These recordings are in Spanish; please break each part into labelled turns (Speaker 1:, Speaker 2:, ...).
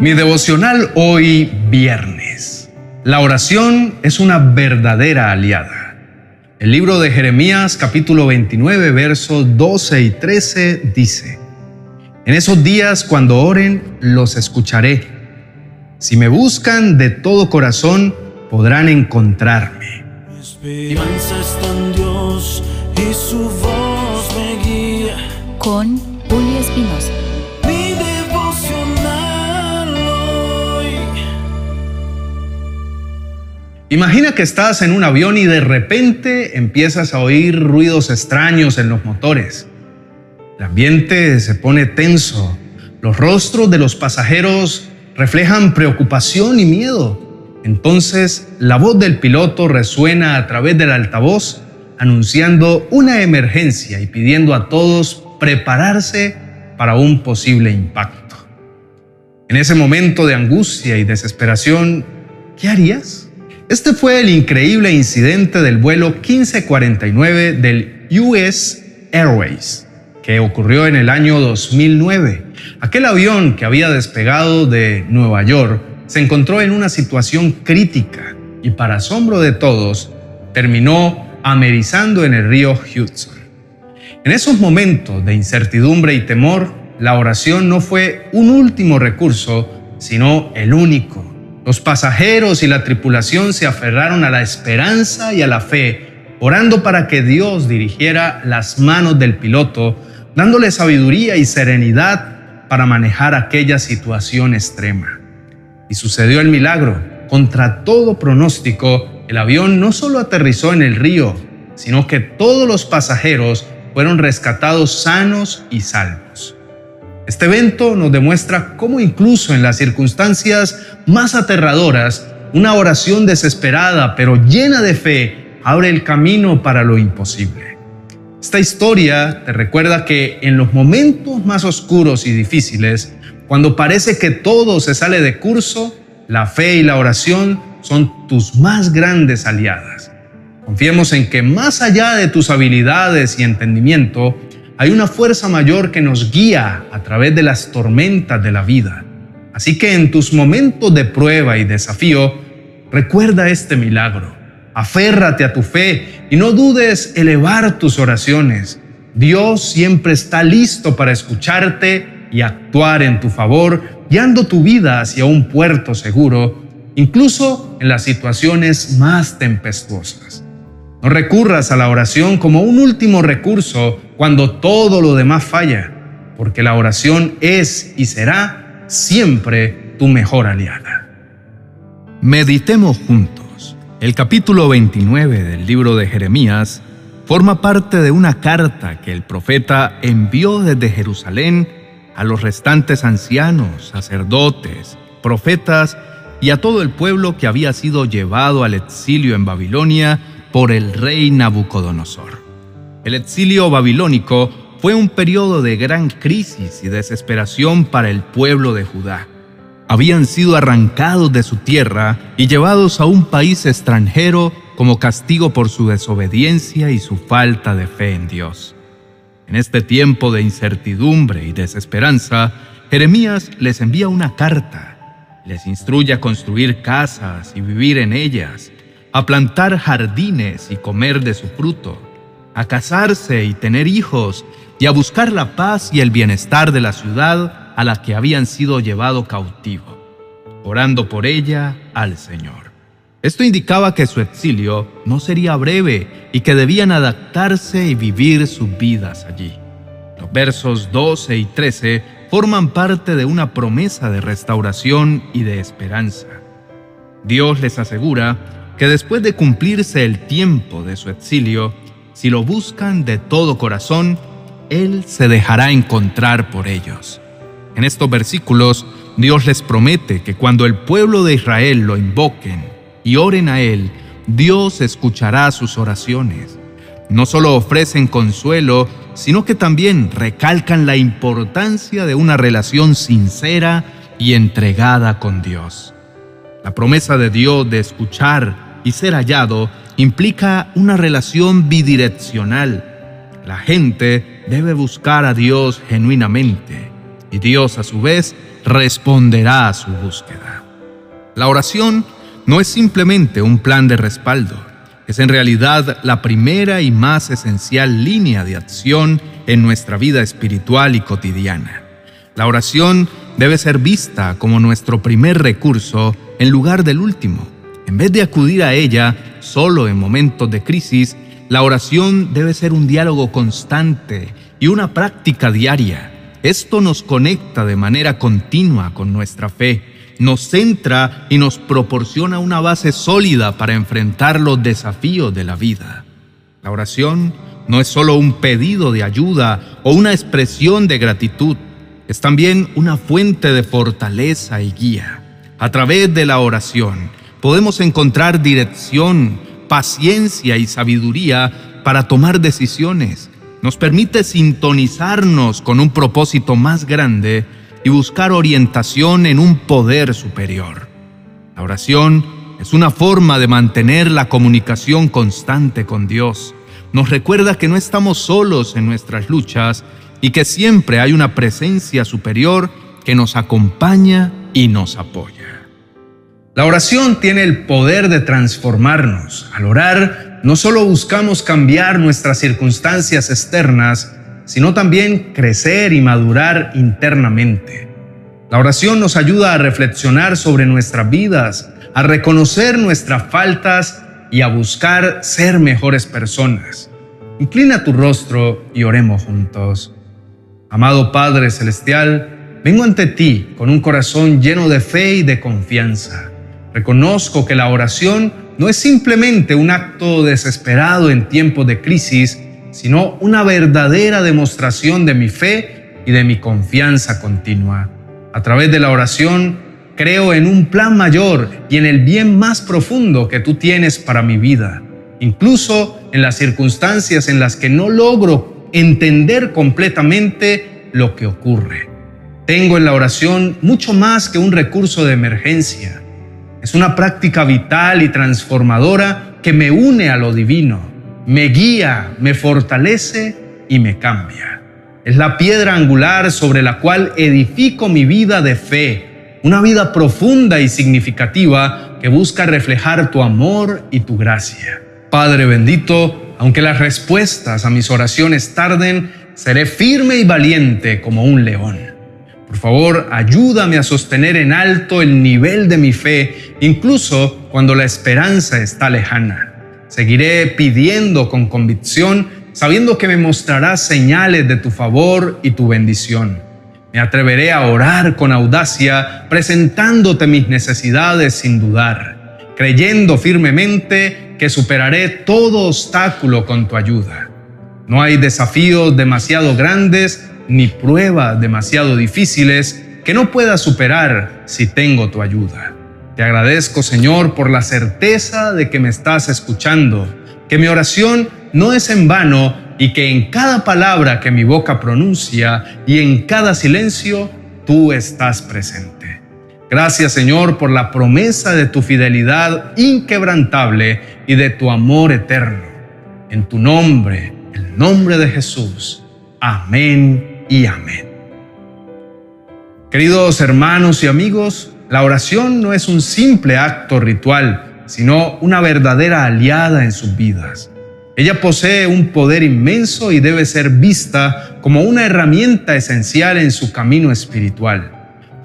Speaker 1: Mi devocional hoy viernes. La oración es una verdadera aliada. El libro de Jeremías capítulo 29 versos 12 y 13 dice, En esos días cuando oren los escucharé. Si me buscan de todo corazón podrán encontrarme.
Speaker 2: Mi esperanza está en Dios y su voz me guía.
Speaker 3: con Julio Espinosa.
Speaker 1: Imagina que estás en un avión y de repente empiezas a oír ruidos extraños en los motores. El ambiente se pone tenso. Los rostros de los pasajeros reflejan preocupación y miedo. Entonces la voz del piloto resuena a través del altavoz anunciando una emergencia y pidiendo a todos prepararse para un posible impacto. En ese momento de angustia y desesperación, ¿qué harías? Este fue el increíble incidente del vuelo 1549 del US Airways, que ocurrió en el año 2009. Aquel avión que había despegado de Nueva York se encontró en una situación crítica y para asombro de todos, terminó amerizando en el río Hudson. En esos momentos de incertidumbre y temor, la oración no fue un último recurso, sino el único. Los pasajeros y la tripulación se aferraron a la esperanza y a la fe, orando para que Dios dirigiera las manos del piloto, dándole sabiduría y serenidad para manejar aquella situación extrema. Y sucedió el milagro. Contra todo pronóstico, el avión no solo aterrizó en el río, sino que todos los pasajeros fueron rescatados sanos y salvos. Este evento nos demuestra cómo incluso en las circunstancias más aterradoras, una oración desesperada pero llena de fe abre el camino para lo imposible. Esta historia te recuerda que en los momentos más oscuros y difíciles, cuando parece que todo se sale de curso, la fe y la oración son tus más grandes aliadas. Confiemos en que más allá de tus habilidades y entendimiento, hay una fuerza mayor que nos guía a través de las tormentas de la vida. Así que en tus momentos de prueba y desafío, recuerda este milagro. Aférrate a tu fe y no dudes elevar tus oraciones. Dios siempre está listo para escucharte y actuar en tu favor, guiando tu vida hacia un puerto seguro, incluso en las situaciones más tempestuosas. No recurras a la oración como un último recurso cuando todo lo demás falla, porque la oración es y será siempre tu mejor aliada.
Speaker 4: Meditemos juntos. El capítulo 29 del libro de Jeremías forma parte de una carta que el profeta envió desde Jerusalén a los restantes ancianos, sacerdotes, profetas y a todo el pueblo que había sido llevado al exilio en Babilonia por el rey Nabucodonosor. El exilio babilónico fue un periodo de gran crisis y desesperación para el pueblo de Judá. Habían sido arrancados de su tierra y llevados a un país extranjero como castigo por su desobediencia y su falta de fe en Dios. En este tiempo de incertidumbre y desesperanza, Jeremías les envía una carta. Les instruye a construir casas y vivir en ellas, a plantar jardines y comer de su fruto, a casarse y tener hijos, y a buscar la paz y el bienestar de la ciudad a la que habían sido llevado cautivo, orando por ella al Señor. Esto indicaba que su exilio no sería breve y que debían adaptarse y vivir sus vidas allí. Los versos 12 y 13 forman parte de una promesa de restauración y de esperanza. Dios les asegura que después de cumplirse el tiempo de su exilio, si lo buscan de todo corazón, Él se dejará encontrar por ellos. En estos versículos, Dios les promete que cuando el pueblo de Israel lo invoquen y oren a Él, Dios escuchará sus oraciones. No solo ofrecen consuelo, sino que también recalcan la importancia de una relación sincera y entregada con Dios. La promesa de Dios de escuchar y ser hallado implica una relación bidireccional. La gente debe buscar a Dios genuinamente y Dios a su vez responderá a su búsqueda. La oración no es simplemente un plan de respaldo, es en realidad la primera y más esencial línea de acción en nuestra vida espiritual y cotidiana. La oración debe ser vista como nuestro primer recurso en lugar del último. En vez de acudir a ella solo en momentos de crisis, la oración debe ser un diálogo constante y una práctica diaria. Esto nos conecta de manera continua con nuestra fe, nos centra y nos proporciona una base sólida para enfrentar los desafíos de la vida. La oración no es solo un pedido de ayuda o una expresión de gratitud, es también una fuente de fortaleza y guía. A través de la oración podemos encontrar dirección, paciencia y sabiduría para tomar decisiones. Nos permite sintonizarnos con un propósito más grande y buscar orientación en un poder superior. La oración es una forma de mantener la comunicación constante con Dios. Nos recuerda que no estamos solos en nuestras luchas y que siempre hay una presencia superior que nos acompaña y nos apoya.
Speaker 1: La oración tiene el poder de transformarnos. Al orar, no solo buscamos cambiar nuestras circunstancias externas, sino también crecer y madurar internamente. La oración nos ayuda a reflexionar sobre nuestras vidas, a reconocer nuestras faltas y a buscar ser mejores personas. Inclina tu rostro y oremos juntos. Amado Padre Celestial, vengo ante ti con un corazón lleno de fe y de confianza. Reconozco que la oración no es simplemente un acto desesperado en tiempos de crisis, sino una verdadera demostración de mi fe y de mi confianza continua. A través de la oración, creo en un plan mayor y en el bien más profundo que tú tienes para mi vida, incluso en las circunstancias en las que no logro entender completamente lo que ocurre. Tengo en la oración mucho más que un recurso de emergencia es una práctica vital y transformadora que me une a lo divino, me guía, me fortalece y me cambia. Es la piedra angular sobre la cual edifico mi vida de fe, una vida profunda y significativa que busca reflejar tu amor y tu gracia. Padre bendito, aunque las respuestas a mis oraciones tarden, seré firme y valiente como un león. Por favor, ayúdame a sostener en alto el nivel de mi fe, incluso cuando la esperanza está lejana. Seguiré pidiendo con convicción, sabiendo que me mostrarás señales de tu favor y tu bendición. Me atreveré a orar con audacia, presentándote mis necesidades sin dudar, creyendo firmemente que superaré todo obstáculo con tu ayuda. No hay desafíos demasiado grandes ni pruebas demasiado difíciles que no pueda superar si tengo tu ayuda. Te agradezco, Señor, por la certeza de que me estás escuchando, que mi oración no es en vano y que en cada palabra que mi boca pronuncia y en cada silencio, tú estás presente. Gracias, Señor, por la promesa de tu fidelidad inquebrantable y de tu amor eterno. En tu nombre, el nombre de Jesús. Amén y amén. Queridos hermanos y amigos, la oración no es un simple acto ritual, sino una verdadera aliada en sus vidas. Ella posee un poder inmenso y debe ser vista como una herramienta esencial en su camino espiritual.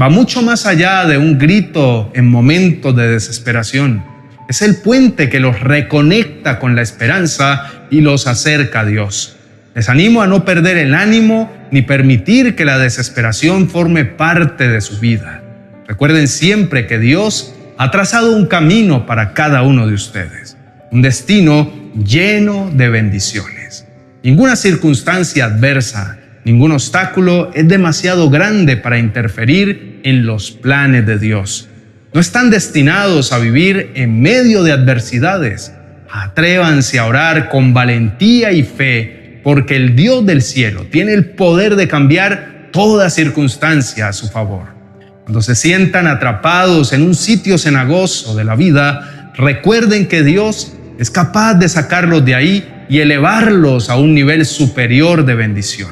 Speaker 1: Va mucho más allá de un grito en momentos de desesperación. Es el puente que los reconecta con la esperanza y los acerca a Dios. Les animo a no perder el ánimo ni permitir que la desesperación forme parte de su vida. Recuerden siempre que Dios ha trazado un camino para cada uno de ustedes, un destino lleno de bendiciones. Ninguna circunstancia adversa, ningún obstáculo es demasiado grande para interferir en los planes de Dios. No están destinados a vivir en medio de adversidades. Atrévanse a orar con valentía y fe porque el Dios del cielo tiene el poder de cambiar toda circunstancia a su favor. Cuando se sientan atrapados en un sitio cenagoso de la vida, recuerden que Dios es capaz de sacarlos de ahí y elevarlos a un nivel superior de bendición.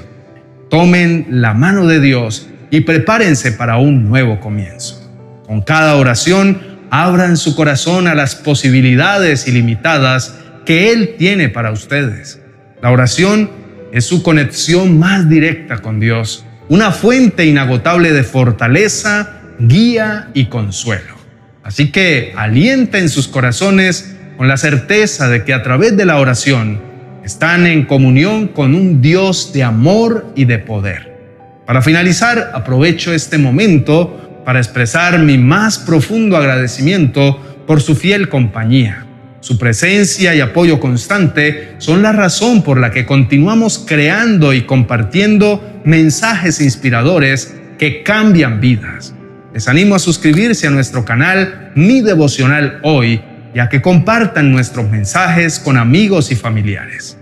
Speaker 1: Tomen la mano de Dios y prepárense para un nuevo comienzo. Con cada oración, abran su corazón a las posibilidades ilimitadas que Él tiene para ustedes. La oración es su conexión más directa con Dios, una fuente inagotable de fortaleza, guía y consuelo. Así que alienten sus corazones con la certeza de que a través de la oración están en comunión con un Dios de amor y de poder. Para finalizar, aprovecho este momento para expresar mi más profundo agradecimiento por su fiel compañía. Su presencia y apoyo constante son la razón por la que continuamos creando y compartiendo mensajes inspiradores que cambian vidas. Les animo a suscribirse a nuestro canal Mi Devocional Hoy y a que compartan nuestros mensajes con amigos y familiares.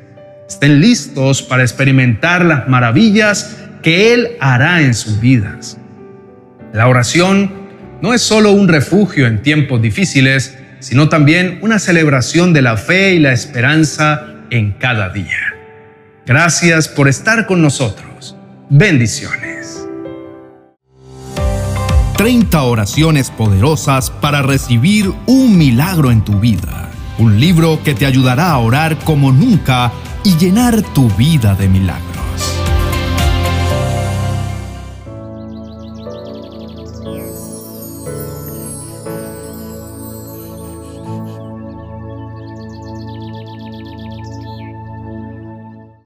Speaker 1: Estén listos para experimentar las maravillas que Él hará en sus vidas. La oración no es solo un refugio en tiempos difíciles, sino también una celebración de la fe y la esperanza en cada día. Gracias por estar con nosotros. Bendiciones.
Speaker 4: 30 oraciones poderosas para recibir un milagro en tu vida. Un libro que te ayudará a orar como nunca y llenar tu vida de milagros.